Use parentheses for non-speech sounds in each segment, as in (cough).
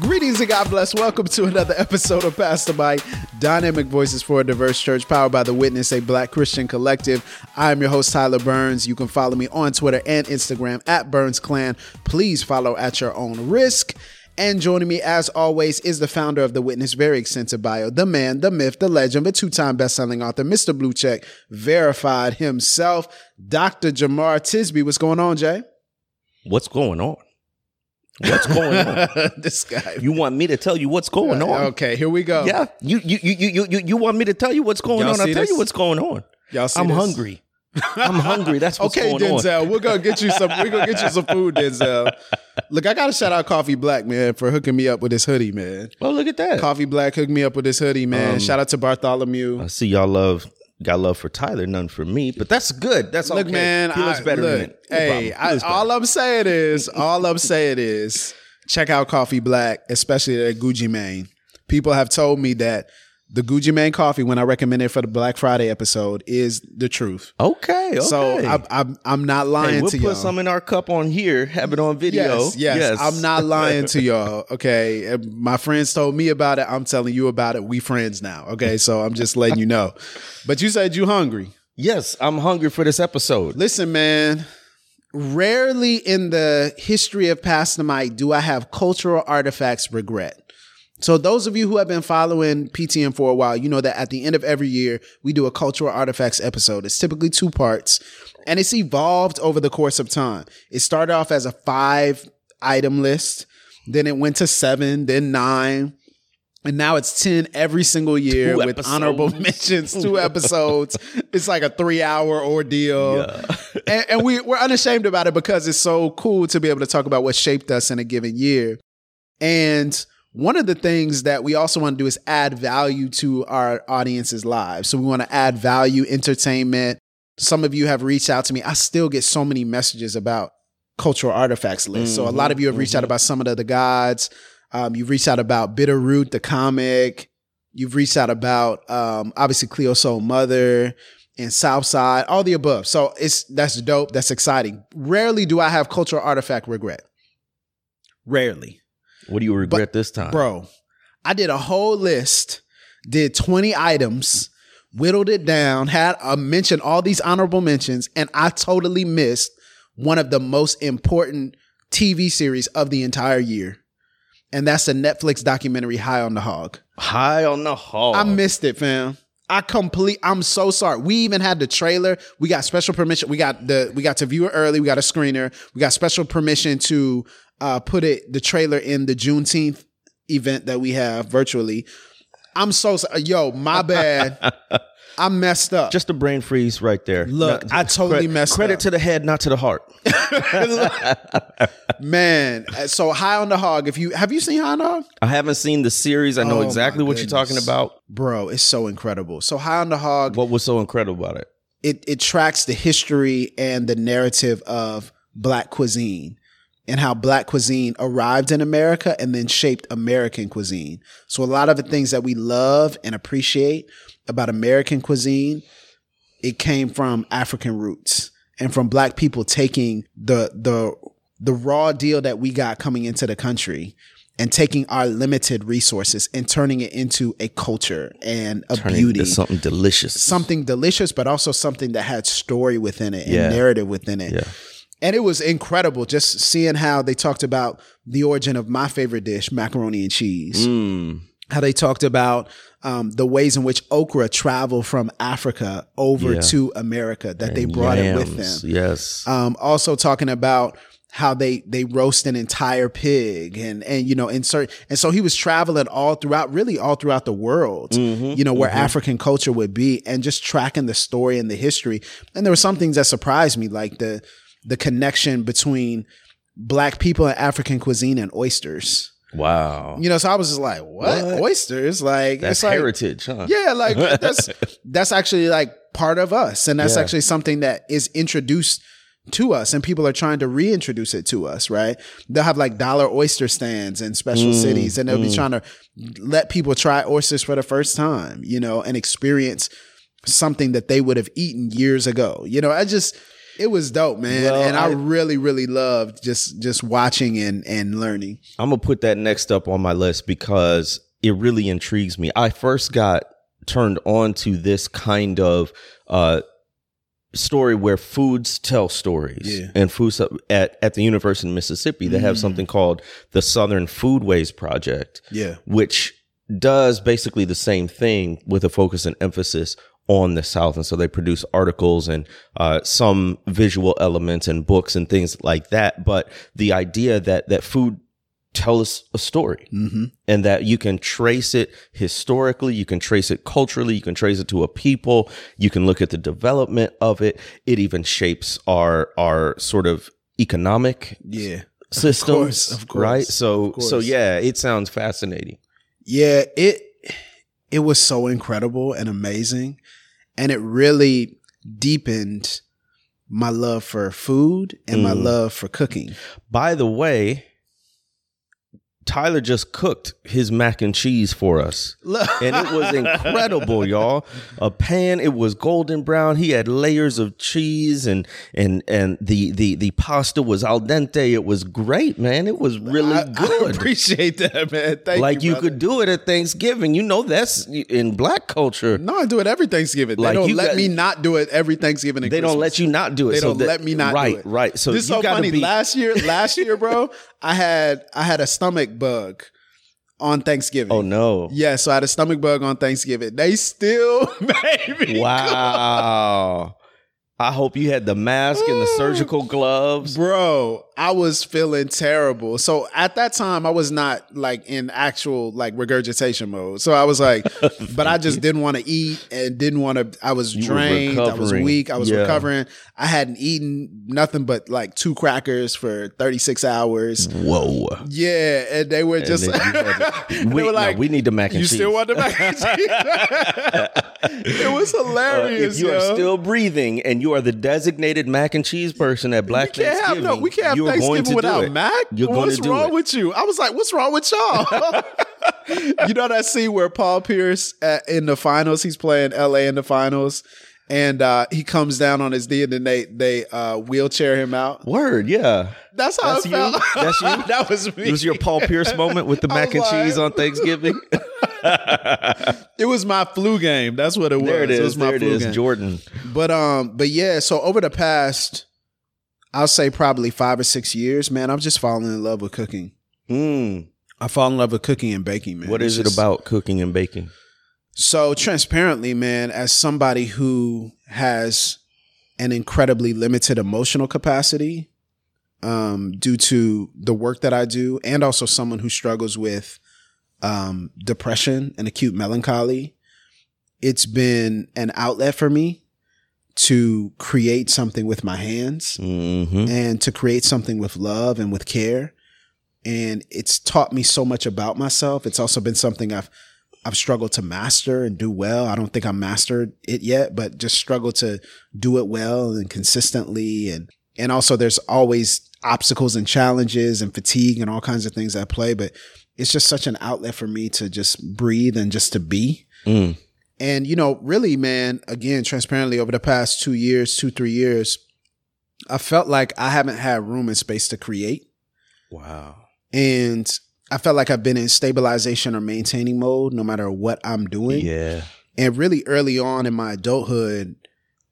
Greetings and God bless. Welcome to another episode of Pass the Mic, Dynamic Voices for a Diverse Church, powered by The Witness, a black Christian collective. I am your host, Tyler Burns. You can follow me on Twitter and Instagram at Burns Clan. Please follow at your own risk. And joining me, as always, is the founder of The Witness, very extensive bio, the man, the myth, the legend, the two time best-selling author, Mr. Blue Check, verified himself, Dr. Jemar Tisby. What's going on, Jay? What's going on? What's going on? (laughs) this guy. You want me to tell you what's going on? Okay, here we go. Yeah. You you you you you you want me to tell you what's going Y'all on? I'll see tell you what's going on. Y'all see I'm this? hungry. I'm (laughs) hungry. That's what's okay, going on. Okay, Denzel, we're gonna get you some. We're gonna get you some food, Denzel. Look, I gotta shout out Coffee Black, man, for hooking me up with this hoodie, man. Oh, look at that. Coffee Black hooked me up with this hoodie, man. Um, shout out to Bartholomew. I see y'all love got love for Tyler, none for me, but that's good. That's Look, okay. man, he looks I- better look, than it. No hey, I, better. all I'm saying is, all I'm saying is, check out Coffee Black, especially at Gucci Mane. People have told me that the Gucci Man coffee, when I recommend it for the Black Friday episode, is the truth. okay, okay. So I, I'm I'm not lying hey, we'll to put y'all. some in our cup on here, have it on video. Yes, yes, I'm not lying to (laughs) y'all. Okay. My friends told me about it. I'm telling you about it. We friends now. Okay. So I'm just letting you know. But you said you hungry. Yes, I'm hungry for this episode. Listen, man. Rarely in the history of Pass the Mic do I have cultural artifacts regret. So those of you who have been following PTM for a while, you know that at the end of every year, we do a cultural artifacts episode. It's typically two parts and it's evolved over the course of time. It started off as a five item list, then it went to seven, then nine, and now it's 10 every single year Two with episodes. honorable (laughs) mentions, two episodes. It's like a three hour ordeal. (laughs) and, and we, we're unashamed about it because it's so cool to be able to talk about what shaped us in a given year. And one of the things that we also want to do is add value to our audience's lives. So we want to add value, entertainment. Some of you have reached out to me. I still get so many messages about cultural artifacts lists. So a lot of you have reached out about some of the, the gods. Um, you've reached out about Bitterroot, the comic. You've reached out about um, obviously Cleo Sol Mother and Southside, all the above. So it's that's dope. That's exciting. Rarely do I have cultural artifact regret. Rarely. What do you regret this time? Bro, I did a whole list, did 20 items, whittled it down, had uh, mentioned all these honorable mentions, and I totally missed one of the most important TV series of the entire year. And that's the Netflix documentary High on the Hog. High on the hog. I missed it, fam. I complete. I'm so sorry. We even had the trailer. We got special permission. We got the. We got to view it early. We got a screener. We got special permission to uh, put it the trailer in the Juneteenth event that we have virtually. I'm so sorry. Yo, my (laughs) bad. I messed up. Just a brain freeze right there. Look, I totally messed Credit up. to the head, not to the heart. (laughs) man. uh, So high on the hog. If you have you seen High on the Hog? I haven't seen the series. I know Oh, exactly what you're talking about. Bro, it's so incredible. So high on the hog. What was so incredible about it? it it tracks the history and the narrative of black cuisine and how black cuisine arrived in America and then shaped American cuisine. So a lot of the things that we love and appreciate about American cuisine, it came from African roots and from black people taking the the the raw deal that we got coming into the country and taking our limited resources and turning it into a culture and a Turning beauty into something delicious. something delicious, but also something that had story within it and Yeah. narrative within it. Yeah. And it was incredible just seeing how they talked about the origin of my favorite dish, macaroni and cheese. Mm. How they talked about um, the ways in which okra traveled from Africa over Yeah. to America, that they brought it with them. Yes. Um, also talking about how they they roast an entire pig and and you know insert and so he was traveling all throughout really all throughout the world you know where african culture would be and just tracking the story and the history and there were some things that surprised me like the the connection between black people and African cuisine and oysters. Wow. You know, so I was just like, what? What? Oysters? Like That's it's like heritage, huh? Yeah, like (laughs) that's that's actually like part of us. And that's Yeah. actually something that is introduced to us and people are trying to reintroduce it to us, right? They'll have like dollar oyster stands in special Mm, cities and they'll be trying to let people try oysters for the first time, you know, and experience something that they would have eaten years ago. You know, I just it was dope, man. Well, and I, I- really, really loved just just watching and and learning. I'm gonna put that next up on my list because it really intrigues me. I first got turned on to this kind of uh, story where foods tell stories, Yeah. and foods at at the University of Mississippi they have something called the Southern Foodways Project, Yeah. which does basically the same thing with a focus and emphasis on the South. And so they produce articles and uh, some visual elements and books and things like that. But the idea that that food tells a story Mm-hmm. and that you can trace it historically, you can trace it culturally, you can trace it to a people, you can look at the development of it. It even shapes our our sort of economic Yeah. systems, course, of course, right? So so yeah, it sounds fascinating. Yeah, it it was so incredible and amazing. And it really deepened my love for food and my Mm. love for cooking. By the way, Tyler just cooked his mac and cheese for us. And it was incredible, y'all. A pan, it was golden brown. He had layers of cheese and and and the the the pasta was al dente. It was great, man. It was really I, I good. appreciate that, man. Thank like you. you, could do it at Thanksgiving. You know that's in black culture. No, I do it every Thanksgiving. Like, they don't let got- me not do it every Thanksgiving. And They don't let you not do it. They so don't that- let me not right, do it. Right, So this is so funny. be Last year, last year, bro, (laughs) I had I had a stomach bug on Thanksgiving. Oh no! Yeah, so I had a stomach bug on Thanksgiving. They still (laughs) made me Wow. I hope you had the mask and the surgical gloves. Bro, I was feeling terrible. So at that time, I was not like in actual like regurgitation mode. So I was like, (laughs) but I just didn't want to eat and didn't want to. I was You drained. I was weak. I was Yeah. recovering. I hadn't eaten nothing but like two crackers for 36 hours. Whoa. Yeah. And they were just, you (laughs) they We, were no, like, we need the mac and you cheese. still want the mac and cheese? (laughs) it was Uh, hilarious. if you are still breathing and you are the designated mac and cheese person at Black we can't have no, we can't have you're going Thanksgiving without it. Mac. You're going what's to do wrong it. with you? I was like, what's wrong with y'all? (laughs) you know that scene where Paul Pierce at, in the finals, he's playing LA in the finals, and uh, he comes down on his knee, and then they they uh, wheelchair him out. Word, yeah. That's how That's it you? felt. That's you? (laughs) that was me. It was your Paul Pierce moment with the (laughs) mac and like- cheese on Thanksgiving. (laughs) It was my flu game. That's what it was. there it is. was my there flu is. game. Jordan. But um, but yeah. So over the past, I'll say probably five or six years, man, I'm just falling in love with cooking. Mm. I fall in love with cooking and baking, man. What is it about cooking and baking? So transparently, man, as somebody who has an incredibly limited emotional capacity, um, due to the work that I do, and also someone who struggles with um, depression and acute melancholy, it's been an outlet for me to create something with my hands Mm-hmm. and to create something with love and with care. And it's taught me so much about myself. It's also been something I've I've struggled to master and do well. I don't think I mastered it yet, but just struggle to do it well and consistently. And and also there's always obstacles and challenges and fatigue and all kinds of things at play. But it's just such an outlet for me to just breathe and just to be. Mm. And, you know, really, man, again, transparently over the past two years, two, three years, I felt like I haven't had room and space to create. Wow. And I felt like I've been in stabilization or maintaining mode no matter what I'm doing. Yeah. And really early on in my adulthood,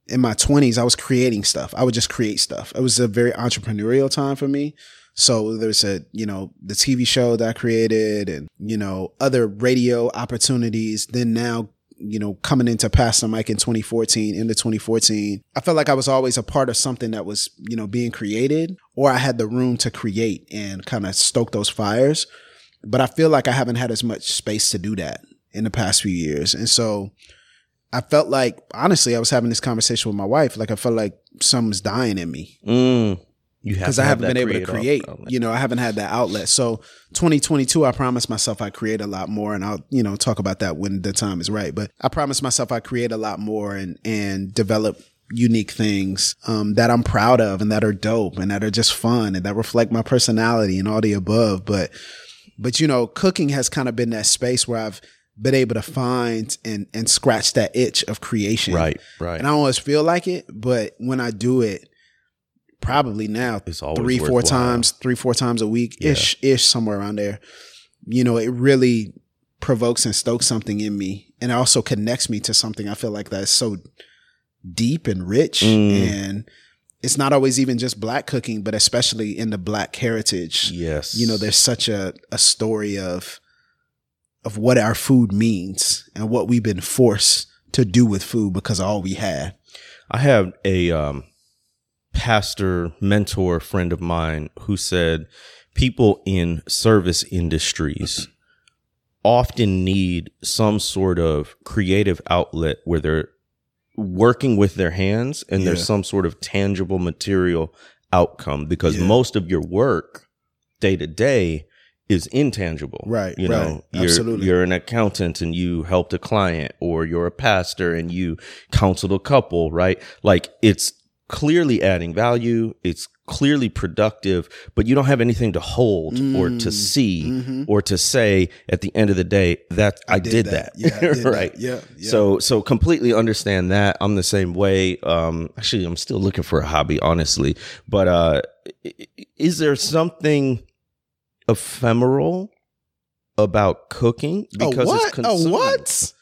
in my 20s, I was creating stuff. I would just create stuff. It was a very entrepreneurial time for me. So there's a, you know, the TV show that I created and, you know, other radio opportunities. Then now, you know, coming into Pass the Mic in 2014, into 2014, I felt like I was always a part of something that was, you know, being created or I had the room to create and kind of stoke those fires. But I feel like I haven't had as much space to do that in the past few years. And so I felt like, honestly, I was having this conversation with my wife. Like I felt like something's dying in me. Mm. Because I haven't been able to create. You know, I haven't had that outlet. So 2022, I promised myself I create a lot more, and I'll you know talk about that when the time is right. But I promised myself I create a lot more and and develop unique things um, that I'm proud of and that are dope and that are just fun and that reflect my personality and all the above. But but you know, cooking has kind of been that space where I've been able to find and and scratch that itch of creation. Right, right. And I always feel like it, but when I do it, probably now It's always three, four times, three, four times a week, ish, ish, somewhere around there. You know, it really provokes and stokes something in me, and it also connects me to something I feel like that's so deep and rich, Mm. and it's not always even just black cooking, but especially in the black heritage Yes. you know there's such a, a story of of what our food means and what we've been forced to do with food because of all we had I have a um, pastor mentor friend of mine who said people in service industries often need some sort of creative outlet where they're working with their hands and there's some sort of tangible material outcome because Yeah. most of your work day to day is intangible. Right, You right. know, you're, Absolutely. you're an accountant and you helped a client or you're a pastor and you counseled a couple, right? Like it's clearly adding value. It's clearly productive, but you don't have anything to hold or Mm. to see Mm-hmm. or to say at the end of the day that I, did, that. yeah I (laughs) did that. right. yeah, yeah. So so completely understand that. I'm the same way. Um actually I'm still looking for a hobby, honestly. But uh i- i- is there something ephemeral about cooking? because it's what oh consumed. what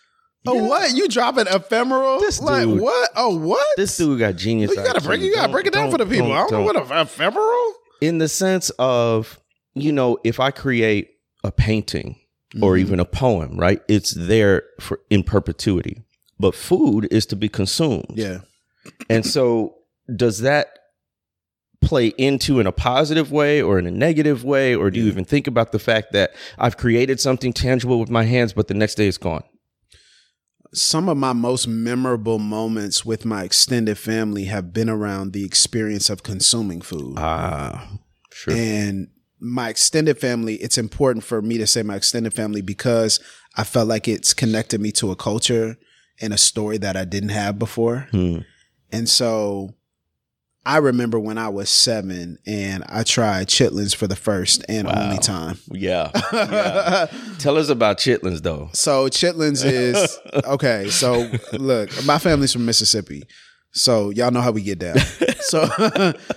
oh Yeah. what? You dropping ephemeral? This like what? Oh what? This dude got genius. you gotta break you gotta break it down for the people. I don't know don't- what a ephemeral? In the sense of you know if i create a painting or Mhm. even a poem right it's there for in perpetuity. But food is to be consumed. Yeah. And so does that play into in a positive way or in a negative way? Or do you even think about the fact that i've created something tangible with my hands but the next day it's gone some of my most memorable moments with my extended family have been around the experience of consuming food ah sure And my extended family, it's important for me to say my extended family because I felt like it's connected me to a culture and a story that I didn't have before. Hmm. And so I remember when I was seven and I tried chitlins for the first and Wow. only time. yeah, (laughs) yeah. tell us about chitlins though So chitlins is (laughs) okay. So look, my family's from Mississippi, so y'all know how we get down. (laughs) So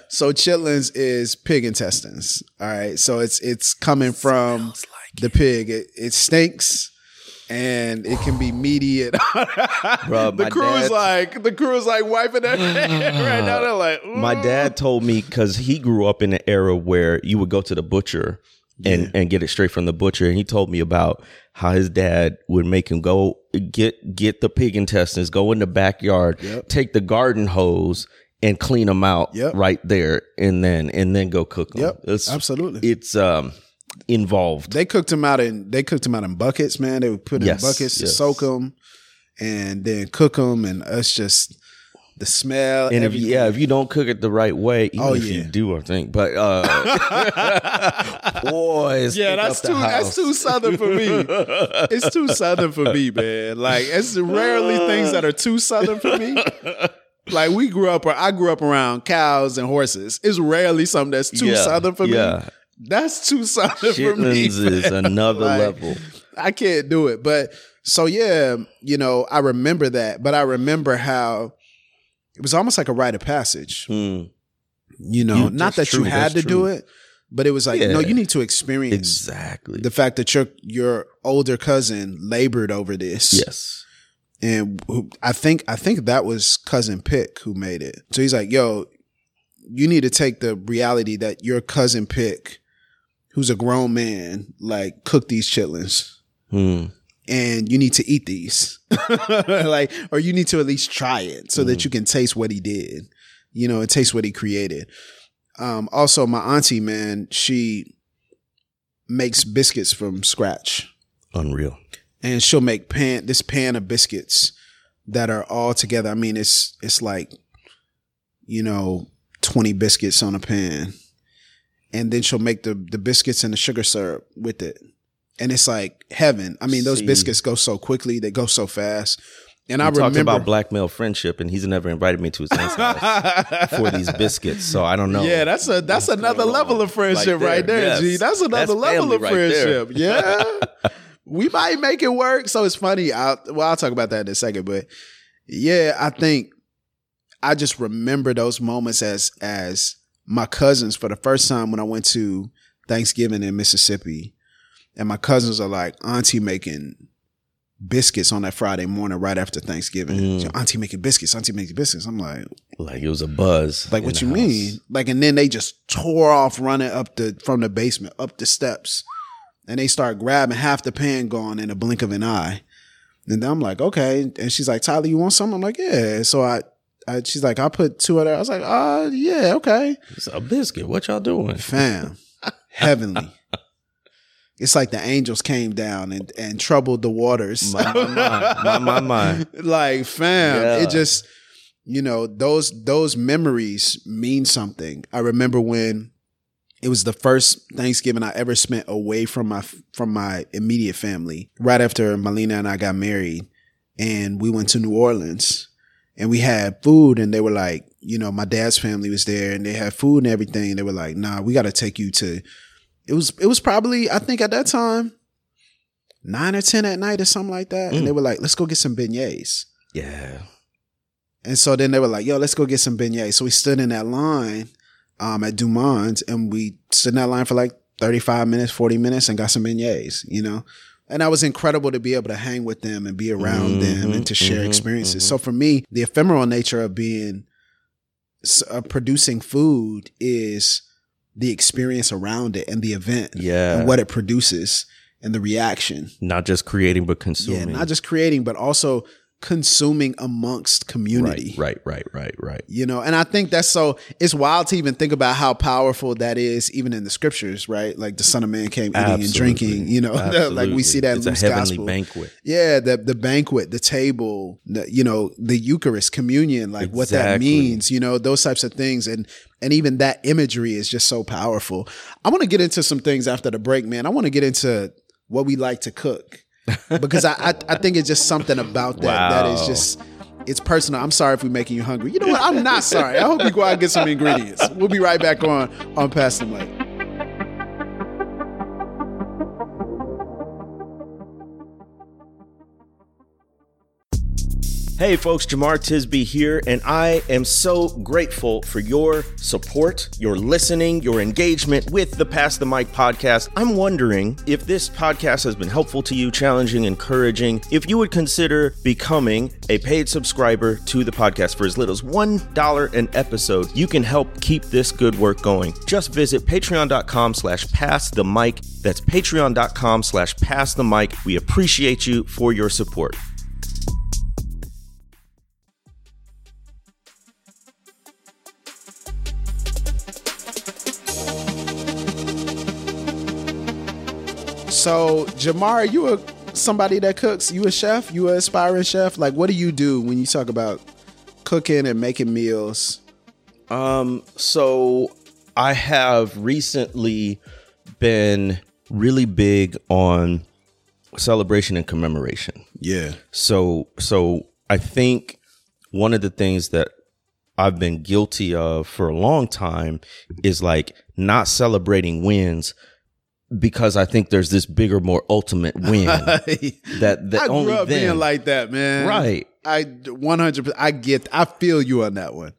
so chitlins is pig intestines. All right. So it's it's coming from the pig. It, it stinks. And it can be meaty. And Bruh, the my crew is like the crew is like wiping their (laughs) head right now. They're like, My dad told me because he grew up in an era where you would go to the butcher and, Yeah. and get it straight from the butcher. And he told me about how his dad would make him go get get the pig intestines, go in the backyard, Yep. take the garden hose and clean them out Yep. right there, and then and then go cook them. Yep, it's, absolutely. It's um involved. They cooked them out in they cooked them out in buckets, man. They would put in Yes, buckets to soak them, and then cook them, and us just the smell. And if you, yeah, if you don't cook it the right way, even Oh, if yeah. you do, I think, but uh, (laughs) boys, yeah, that's too that's too southern for me. (laughs) it's too southern for me, man. Like it's rarely things that are too southern for me. Like we grew up, or I grew up around cows and horses. It's rarely something that's too Yeah, southern for yeah. me. That's too southern for me. Chitlins is another Like, level. I can't do it. But so yeah, you know, I remember that. But I remember how it was almost like a rite of passage. Hmm. You know, You- not that you had to true. do it, but it was like, no, you need to experience Exactly. the fact that your your older cousin labored over this. yes. And who- I think I think that was cousin Pick who made it. So he's like, "Yo, you need to take the reality that your cousin Pick, who's a grown man, like cook these chitlins." Hmm. and you need to eat these (laughs) like or you need to at least try it so that you can taste what he did you know and taste what he created um also my auntie man she makes biscuits from scratch Unreal. and she'll make pan this pan of biscuits that are all together i mean it's it's like you know 20 biscuits on a pan. And then she'll make the, the biscuits and the sugar syrup with it. And it's like heaven. I mean, those See. biscuits go so quickly, they go so fast. And I I remember about black male friendship, and he's never invited me to his house (laughs) for these biscuits. So I don't know. Yeah, that's a that's another level of friendship Right right there, there, G. That's another That's level of right friendship. (laughs) Yeah. we might make it work. So it's funny. I'll, well, I'll talk about that in a second. But yeah, I think I just remember those moments as as my cousins for the first time when I went to Thanksgiving in Mississippi. And my cousins are like, Auntie making biscuits on that Friday morning right after Thanksgiving. Mm. So, Auntie making biscuits, Auntie making biscuits. I'm like, like it was a buzz. like what you house. mean? Like and then they just tore off running up the from the basement up the steps. And they start grabbing half the pan gone in a blink of an eye. And then I'm like, okay. And she's like, Tyler, you want something? I'm like, yeah. So I, I she's like, I put two of that. I was like, uh, yeah, okay. It's a biscuit. What y'all doing? Fam. (laughs) Heavenly. It's like the angels came down and, and troubled the waters. My, my, my, my, my, my. (laughs) like fam Yeah. it just you know those those memories mean something i remember when it was the first thanksgiving i ever spent away from my from my immediate family right after melina and i got married and we went to new orleans and we had food and they were like you know my dad's family was there and they had food and everything they were like nah we got to take you to it was it was probably i think at that time nine or ten at night or something like that Mm. and they were like let's go get some beignets Yeah. and so then they were like, yo, let's go get some beignets. So we stood in that line um, at Du Monde and we stood in that line for like 35 minutes, 40 minutes and got some beignets, you know? And that was incredible to be able to hang with them and be around them and to share mhm, experiences. mhm. So for me, the ephemeral nature of being, of producing food is the experience around it and the event Yeah. and what it produces and the reaction. Not just creating, but consuming. Yeah, not just creating, but also consuming amongst community. Right, right, right, right, right. you know and i think that's so it's wild to even think about how powerful that is even in the scriptures right? Like the son of man came eating and drinking you know (laughs) like we see that in it's heavenly gospel. banquet. yeah the the banquet the table the, you know the eucharist communion like what that means you know those types of things. And and even that imagery is just so powerful. I want to get into some things after the break man. I want to get into what we like to cook because I, I I think it's just something about that that is just it's personal. I'm sorry if we're making you hungry. You know what? I'm not sorry. I hope you go out and get some ingredients. We'll be right back on on Pass the Mic. Hey folks, Jemar Tisby here, and I am so grateful for your support, your listening, your engagement with the Pass the Mic podcast. I'm wondering if this podcast has been helpful to you, challenging, encouraging, if you would consider becoming a paid subscriber to the podcast for as little as $1 an episode. You can help keep this good work going. Just visit patreon.com slash pass the mic. That's patreon.com slash pass the mic. We appreciate you for your support. So, Jamar, you a somebody that cooks? You a chef? You a aspiring chef? Like, what do you do when you talk about cooking and making meals? Um, so I have recently been really big on celebration and commemoration. Yeah, So so I think one of the things that I've been guilty of for a long time is like not celebrating wins because I think there's this bigger, more ultimate (laughs) win that that I grew only up then, being like that, man. right. I 100. I get. I feel you on that one.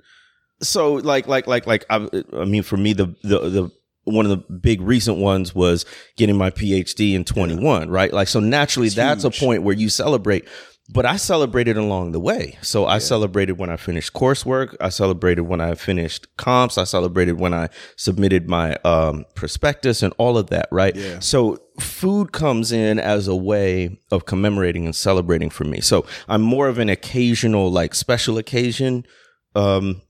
so like like like like I, I mean for me the the the one of the big recent ones was getting my PhD in 21 right like so naturally It's that's huge. a point where you celebrate but I celebrated along the way so I celebrated when I finished coursework I celebrated when I finished comps I celebrated when I submitted my um prospectus and all of that right Yeah. so food comes in as a way of commemorating and celebrating for me so I'm more of an occasional like special occasion um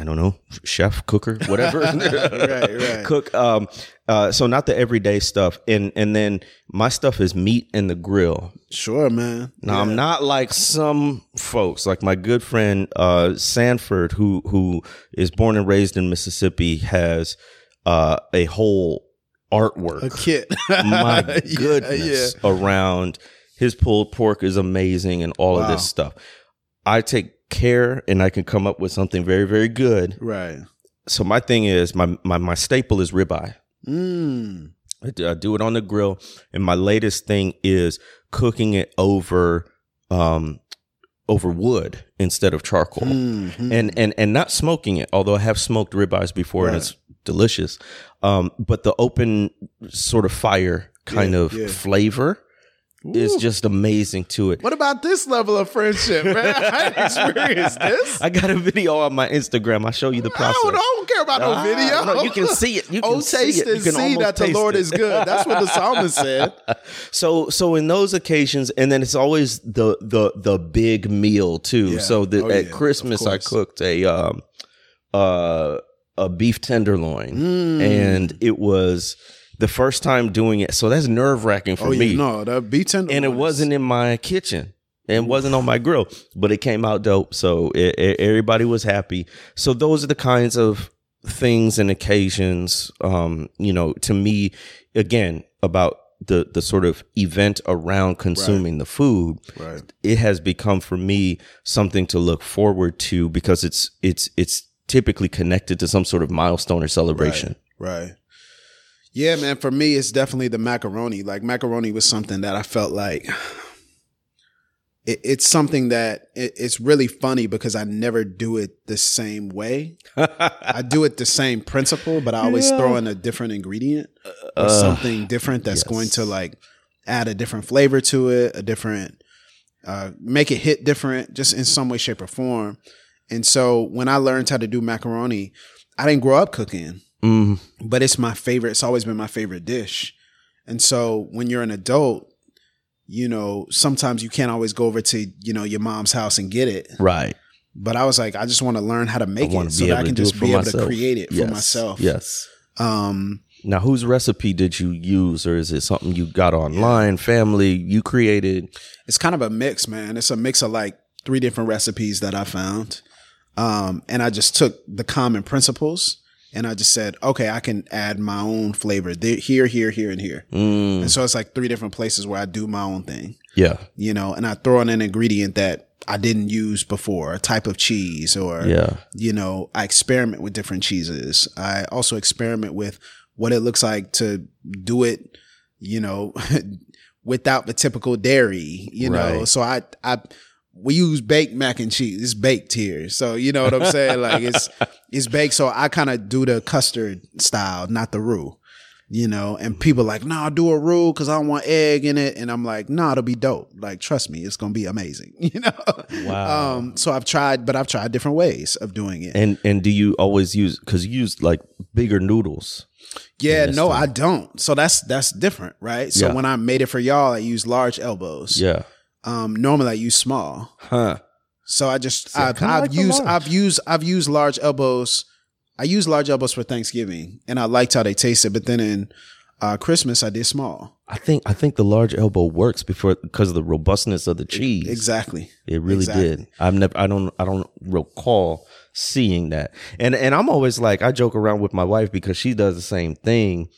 I don't know, chef, cooker, whatever. (laughs) right, right. (laughs) Cook. Um, uh, so not the everyday stuff, and and then my stuff is meat and the grill. Sure, man. Now Yeah. I'm not like some folks, like my good friend uh, Sanford, who who is born and raised in Mississippi, has uh, a whole artwork. a kid. (laughs) my Yeah, goodness around his pulled pork is amazing and all of this stuff. I take care and I can come up with something very very good. Right. So my thing is my my my staple is ribeye. Mm. I do, I do it on the grill, and my latest thing is cooking it over um over wood instead of charcoal, Mhm. and and and not smoking it. Although I have smoked ribeyes before, and it's delicious. Um, but the open sort of fire kind Yeah, of yeah. flavor is just amazing to it. What about this level of friendship, man? I (laughs) didn't experience this. I got a video on my Instagram. I'll show you the I process. don't, I don't care about no Ah, video. no, you can see it. You (laughs) can oh, see taste it. You and can see that the Lord it. is good. That's what the psalmist said. (laughs) So so in those occasions, and then it's always the the the big meal too. Yeah. So the, Oh, at yeah, Christmas, I cooked a um uh a beef tenderloin, Mm. and it was the first time doing it. So that's nerve wracking for oh, me. yeah, no, that B ten, and it wasn't in my kitchen. It wasn't on my grill, but it came out dope. So it, it- everybody was happy. So those are the kinds of things and occasions, um, you know, to me, again, about the the sort of event around consuming the food. right. It has become for me something to look forward to because it's it's it's typically connected to some sort of milestone or celebration. Right. Yeah, man. For me, it's definitely the macaroni. Like macaroni was something that I felt like it, it's something that it, it's really funny because I never do it the same way. (laughs) I do it the same principle, but I always throw in a different ingredient or Uh, something different that's yes. going to like add a different flavor to it, a different uh, make it hit different, just in some way, shape, or form. And so when I learned how to do macaroni, I didn't grow up cooking Mm, but it's my favorite. It's always been my favorite dish. And so when you're an adult, you know, sometimes you can't always go over to, you know, your mom's house and get it. right. But I was like, I just want to learn how to make I it so that I can just be able myself. to create it Yes. for myself. Yes. Um, Now, whose recipe did you use, or is it something you got online, family, you created? it's kind of a mix, man. It's a mix of like three different recipes that I found. Um, and I just took the common principles and I just said, okay, I can add my own flavor here, here, here, and here. Mm, And so it's like three different places where I do my own thing. yeah, you know, and I throw in an ingredient that I didn't use before, a type of cheese, or, yeah, you know, I experiment with different cheeses. I also experiment with what it looks like to do it, you know, (laughs) without the typical dairy, you know. So I, I, we use baked mac and cheese. It's baked here. So, you know what I'm saying? like it's, (laughs) it's baked. So I kind of do the custard style, not the roux. You know, and people like, no, nah, do a roux because I don't want egg in it. And I'm like, no, nah, it'll be dope. Like, trust me, it's gonna be amazing. (laughs) You know? Wow. Um, so I've tried, but I've tried different ways of doing it. and and do you always use because you use like bigger noodles? Yeah, no, time. I don't. So that's that's different, right? So Yeah. when I made it for y'all, I use large elbows. Yeah, Um, normally I use small. huh? So I just I I've, I've like used. I've used I've used large elbows. I use large elbows for Thanksgiving, and I liked how they tasted. But then in uh, Christmas, I did small. I think I think the large elbow works before because of the robustness of the cheese. Exactly. It really Exactly. did. I've never I don't I don't recall seeing that. And and I'm always like I joke around with my wife because she does the same thing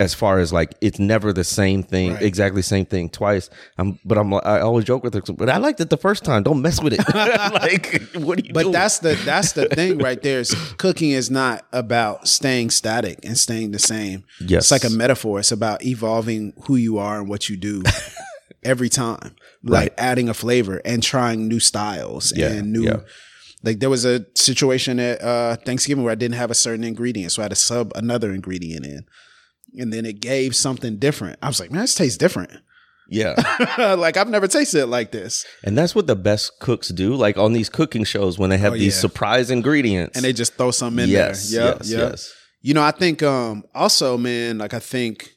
as far as like it's never the same thing, Right. exactly same thing twice. I'm but I'm I always joke with her, but I liked it the first time. Don't mess with it. (laughs) (laughs) like what are you But doing? that's the that's the (laughs) thing right there. Is cooking is not about staying static and staying the same. yes. It's like a metaphor. It's about evolving who you are and what you do every time. Like Right. adding a flavor and trying new styles Yeah, and new yeah. like there was a situation at uh Thanksgiving where I didn't have a certain ingredient. So I had to sub another ingredient in. And then it gave something different. I was like, man, this tastes different. yeah. (laughs) like I've never tasted it like this. And that's what the best cooks do. Like on these cooking shows when they have Oh, these yeah. surprise ingredients. And they just throw something in yes, there. Yep, yes, yep. yes. You know, I think um also, man, like I think,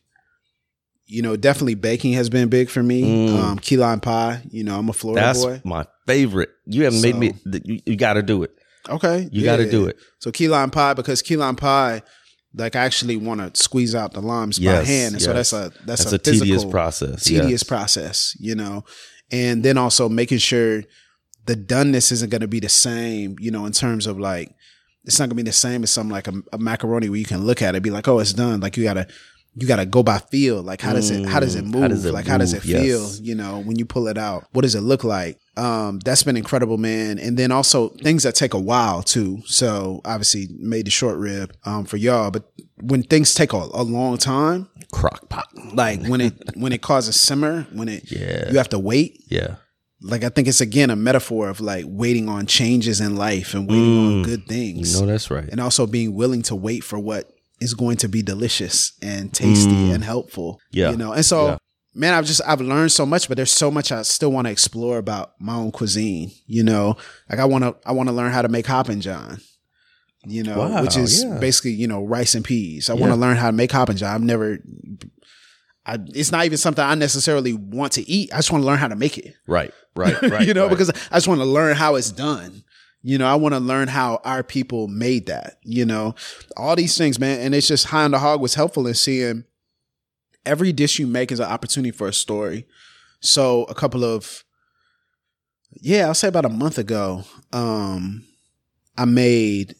you know, definitely baking has been big for me. Mm. Um, key lime pie. You know, I'm a Florida That's boy. my favorite. You haven't made me. You, you got to do it. Okay. You got to do it. So key lime pie because key lime pie, like I actually want to squeeze out the limes by hand, and so that's a that's, That's a, a tedious physical, process, Tedious yes. process, you know, and then also making sure the doneness isn't going to be the same, you know, in terms of like it's not going to be the same as something like a, a macaroni where you can look at it, be like, oh, it's done. Like you gotta you gotta go by feel. Like how does it how does it Mm, move? how does it like how does it feel? Yes. You know, when you pull it out, what does it look like? Um, that's been incredible, man. And then also things that take a while too. So obviously made the short rib um for y'all, but when things take a, a long time, Crock pot. like when it when it causes simmer, when it Yeah. you have to wait. Yeah. Like I think it's again a metaphor of like waiting on changes in life and waiting on Mm. good You things know that's right. and also being willing to wait for what is going to be delicious and tasty Mm. and helpful. Yeah. You know, and so Yeah. Man, I've just I've learned so much, but there's so much I still want to explore about my own cuisine. You know, like I want to I want to learn how to make hoppin' john. You know, Wow, which is yeah. basically you know rice and peas. I want to learn how to make hoppin' john. I've never. I, it's not even something I necessarily want to eat. I just want to learn how to make it. Right. Right. (laughs) Right. you know, right. because I just want to learn how it's done. You know, I want to learn how our people made that, you know, all these things, man. And it's just high on the hog was helpful in seeing every dish you make is an opportunity for a story. So a couple of, yeah, I'll say about a month ago, um, I made,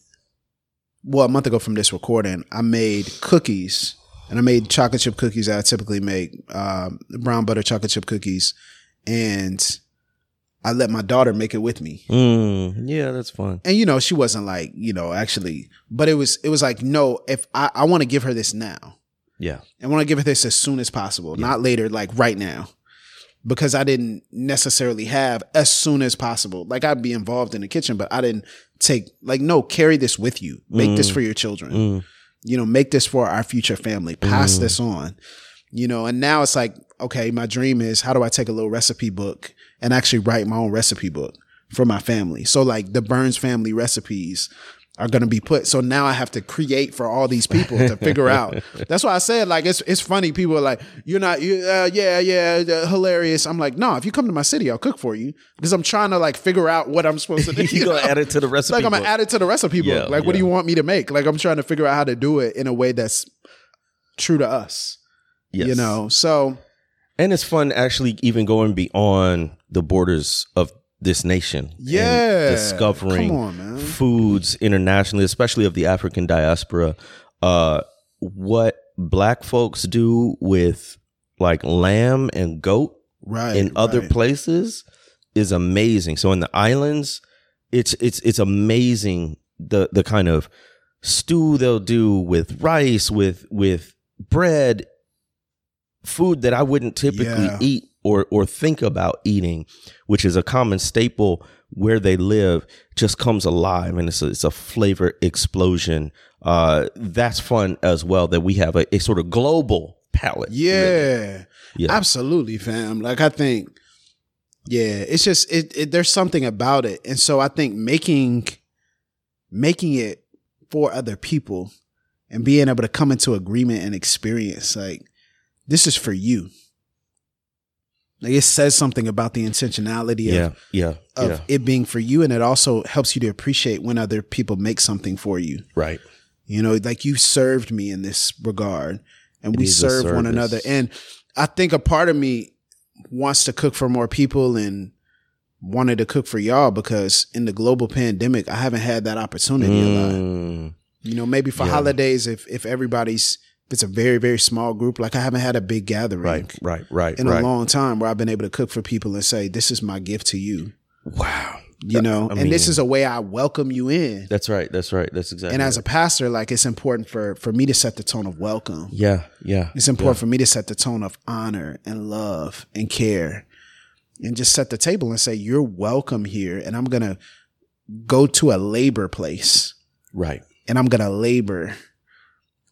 well, a month ago from this recording, I made cookies and I made chocolate chip cookies that I typically make, um, brown butter chocolate chip cookies. And I let my daughter make it with me. Mm, yeah, that's fun. And you know, she wasn't like, you know, actually, but it was it was like, no, if I, I want to give her this now. Yeah. I want to give it this as soon as possible, not later, like right now. Because I didn't necessarily have as soon as possible. Like I'd be involved in the kitchen, but I didn't take like, no, carry this with you. Make this for your children. Mm. You know, make this for our future family. Pass Mm. this on. You know, and now it's like, okay, my dream is how do I take a little recipe book and actually write my own recipe book for my family? So like the Burns family recipes are going to be put. So now I have to create for all these people to figure out. (laughs) That's why I said like it's it's funny. People are like, you're not, you, uh, yeah, yeah, uh, hilarious. I'm like, no, if you come to my city, I'll cook for you because I'm trying to like figure out what I'm supposed to do. (laughs) You gonna add it to the recipe like I'm gonna add it to the recipe book. Yeah, like, what do you want me to make? Like, I'm trying to figure out how to do it in a way that's true to us. Yes. You know, so And it's fun actually even going beyond the borders of this nation. Yeah. discovering on, foods internationally, especially of the African diaspora. Uh what black folks do with like lamb and goat right in other right. places is amazing. So in the islands, it's it's it's amazing the the kind of stew they'll do with rice, with with bread, food that I wouldn't typically Yeah. eat or or think about eating, which is a common staple where they live, just comes alive and it's a, it's a flavor explosion. Uh, that's fun as well that we have a, a sort of global palate. really. Yeah, Yeah. absolutely, fam. Like I think, yeah, it's just it, it. There's something about it, and so I think making making it for other people and being able to come into agreement and experience like this is for you. Like it says something about the intentionality Yeah, of, yeah, of yeah. it being for you, and it also helps you to appreciate when other people make something for you. Right. You know, like you served me in this regard and It we serve one another. And I think a part of me wants to cook for more people and wanted to cook for y'all because in the global pandemic, I haven't had that opportunity a lot. Mm, You know, maybe for Yeah. holidays, if, if everybody's, it's a very, very small group, like I haven't had a big gathering right, right, right, in right. a long time where I've been able to cook for people and say, this is my gift to you, wow. you know, I and this is a way I welcome you in. That's right. That's right. That's exactly. And as a pastor, like it's important for, for me to set the tone of welcome. yeah, yeah, It's important for me to set the tone of honor and love and care and just set the table and say, You're welcome here. And I'm going to go to a labor place right. and I'm going to labor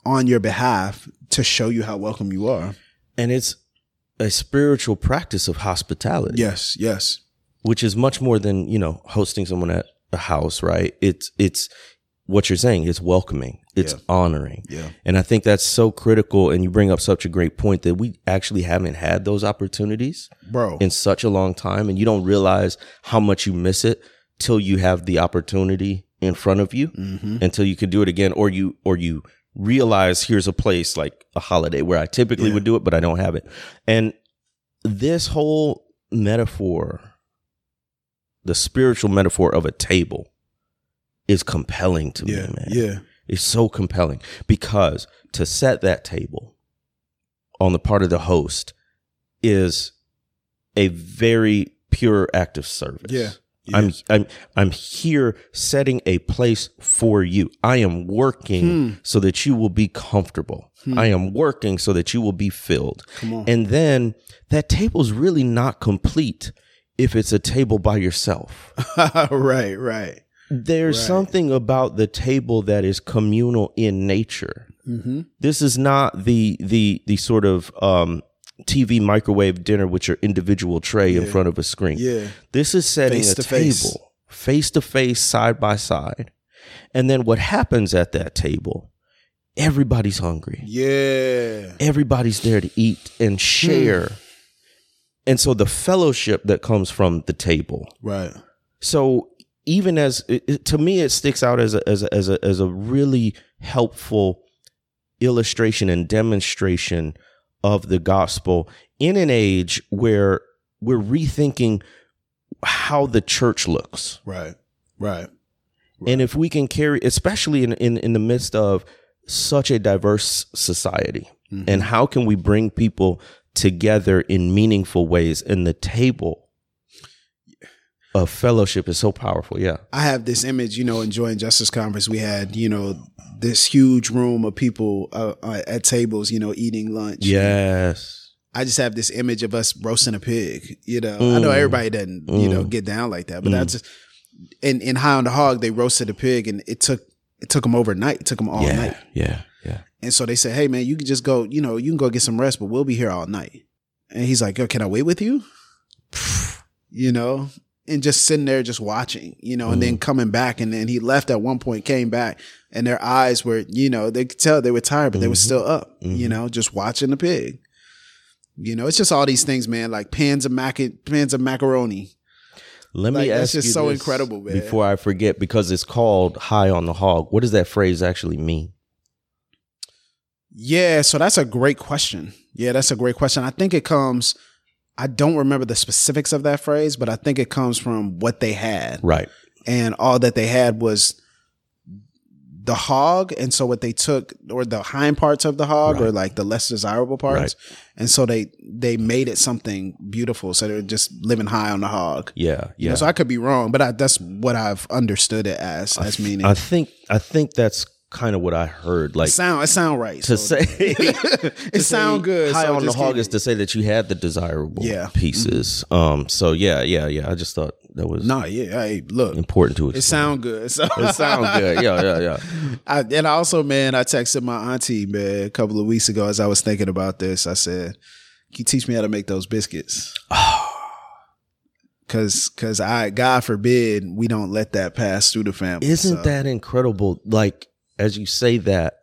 on your behalf to show you how welcome you are. And it's a spiritual practice of hospitality. Yes, yes. which is much more than you know hosting someone at a house. Right. It's it's what you're saying. It's welcoming. It's Yeah. honoring. Yeah. And I think that's so critical. And you bring up such a great point that we actually haven't had those opportunities Bro. in such a long time, and you don't realize how much you miss it till you have the opportunity in front of you Mm-hmm. until you can do it again, or you or you realize here's a place like a holiday where I typically Yeah. would do it, but I don't have it. And this whole metaphor, the spiritual metaphor of a table, is compelling to Yeah, me, man. yeah, It's so compelling because to set that table on the part of the host is a very pure act of service. Yeah, I'm I'm I'm here setting a place for you. I am working Hmm. so that you will be comfortable. I am working so that you will be filled. Come on. And then that table's really not complete if it's a table by yourself. (laughs) right, right. There's Right. something about the table that is communal in nature. Mm-hmm. This is not the the the sort of um, TV microwave dinner with your individual tray in front of a screen. Yeah, This is setting Face a table face to face, side by side. And then what happens at that table? Everybody's hungry. yeah. Everybody's there to eat and share. Hmm. And so the fellowship that comes from the table. Right. So even as it- to me, it sticks out as a, as a, as a, as a really helpful illustration and demonstration of the gospel in an age where we're rethinking how the church looks. Right. Right. And if we can carry, especially in, in, in the midst of such a diverse society, Mm-hmm. and how can we bring people together in meaningful ways? And the table of fellowship is so powerful. Yeah. I have this image, you know, in enjoying Justice Conference. We had, you know, this huge room of people uh, uh, at tables, you know, eating lunch. Yes. I just have this image of us roasting a pig. You know, I know Mm. everybody doesn't, you know, Mm. get down like that, but Mm. that's just in in High on the Hog. They roasted a pig, and it took it took them overnight. It took them all yeah. night, Yeah. Yeah. and so they said, "Hey, man, you can just go. You know, you can go get some rest, but we'll be here all night." And he's like, "Yo, can I wait with you?" (sighs) You know, and just sitting there, just watching. You know, and Mm. then coming back, and then he left at one point, came back, and their eyes were, you know, they could tell they were tired, but they were Mhm. still up. You Mhm. know, just watching the pig. You know, it's just all these things, man. Like pans of mac, pans of macaroni. Let me ask that's just you so incredible, man. Before I forget, because it's called High on the Hog. What does that phrase actually mean? Yeah, so that's a great question. Yeah, that's a great question. I think it comes. I don't remember the specifics of that phrase, but I think it comes from what they had, Right. and all that they had was the hog, and so what they took, or the hind parts of the hog, or like the less desirable parts, and so they they made it something beautiful. So they're just living high on the hog. Yeah. You Yeah. know, so I could be wrong, but I, that's what I've understood it as as meaning. I think I think that's kind of what I heard. Like it sound it sound right to so- say (laughs) it (laughs) sound good. High so on the hog is to say that you had the desirable Yeah. pieces. Um. So yeah, yeah, yeah. I just thought that was Nah, yeah. Hey, look, important to it explain. sound good. So It sound good. Yeah, yeah, yeah. (laughs) I, and also, man, I texted my auntie, man, a couple of weeks ago as I was thinking about this. I said, "Can you teach me how to make those biscuits?" (sighs) Cause, cause I, God forbid, we don't let that pass through the family. Isn't So, that incredible? Like as you say that,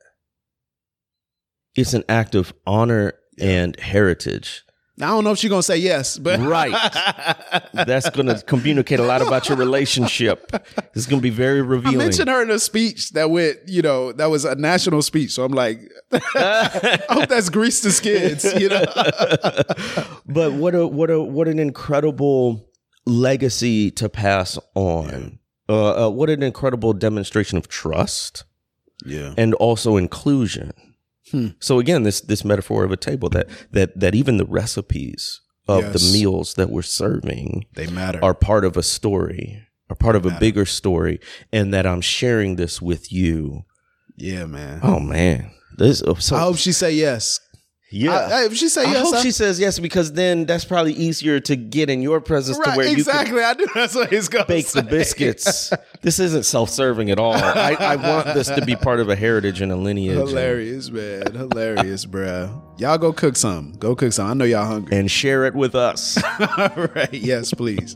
it's an act of honor and heritage. I don't know if she's gonna say yes, but Right. (laughs) That's going to communicate a lot about your relationship. It's going to be very revealing. I mentioned her in a speech that went, you know, that was a national speech. So I'm like, (laughs) I hope that's grease the skids, you know. (laughs) but what a what a what an incredible legacy to pass on. Uh, uh, what an incredible demonstration of trust Yeah. and also inclusion. Hmm. So again, this this metaphor of a table that that that even the recipes of Yes. the meals that we're serving They matter. are part of a story, are part of a bigger story, and that I'm sharing this with you. yeah, man. Oh man, this so I hope she say yes. Yeah. I, I- she say I hope I- she says yes because then that's probably easier to get in your presence to right, where you exactly. I knew that's what he's gonna can bake say. the biscuits. (laughs) this isn't self-serving at all. I, I want this to be part of a heritage and a lineage. Hilarious, man. Hilarious, bro. Y'all go cook some. Go cook some. I know y'all hungry. And share it with us. (laughs) All right. Yes, please.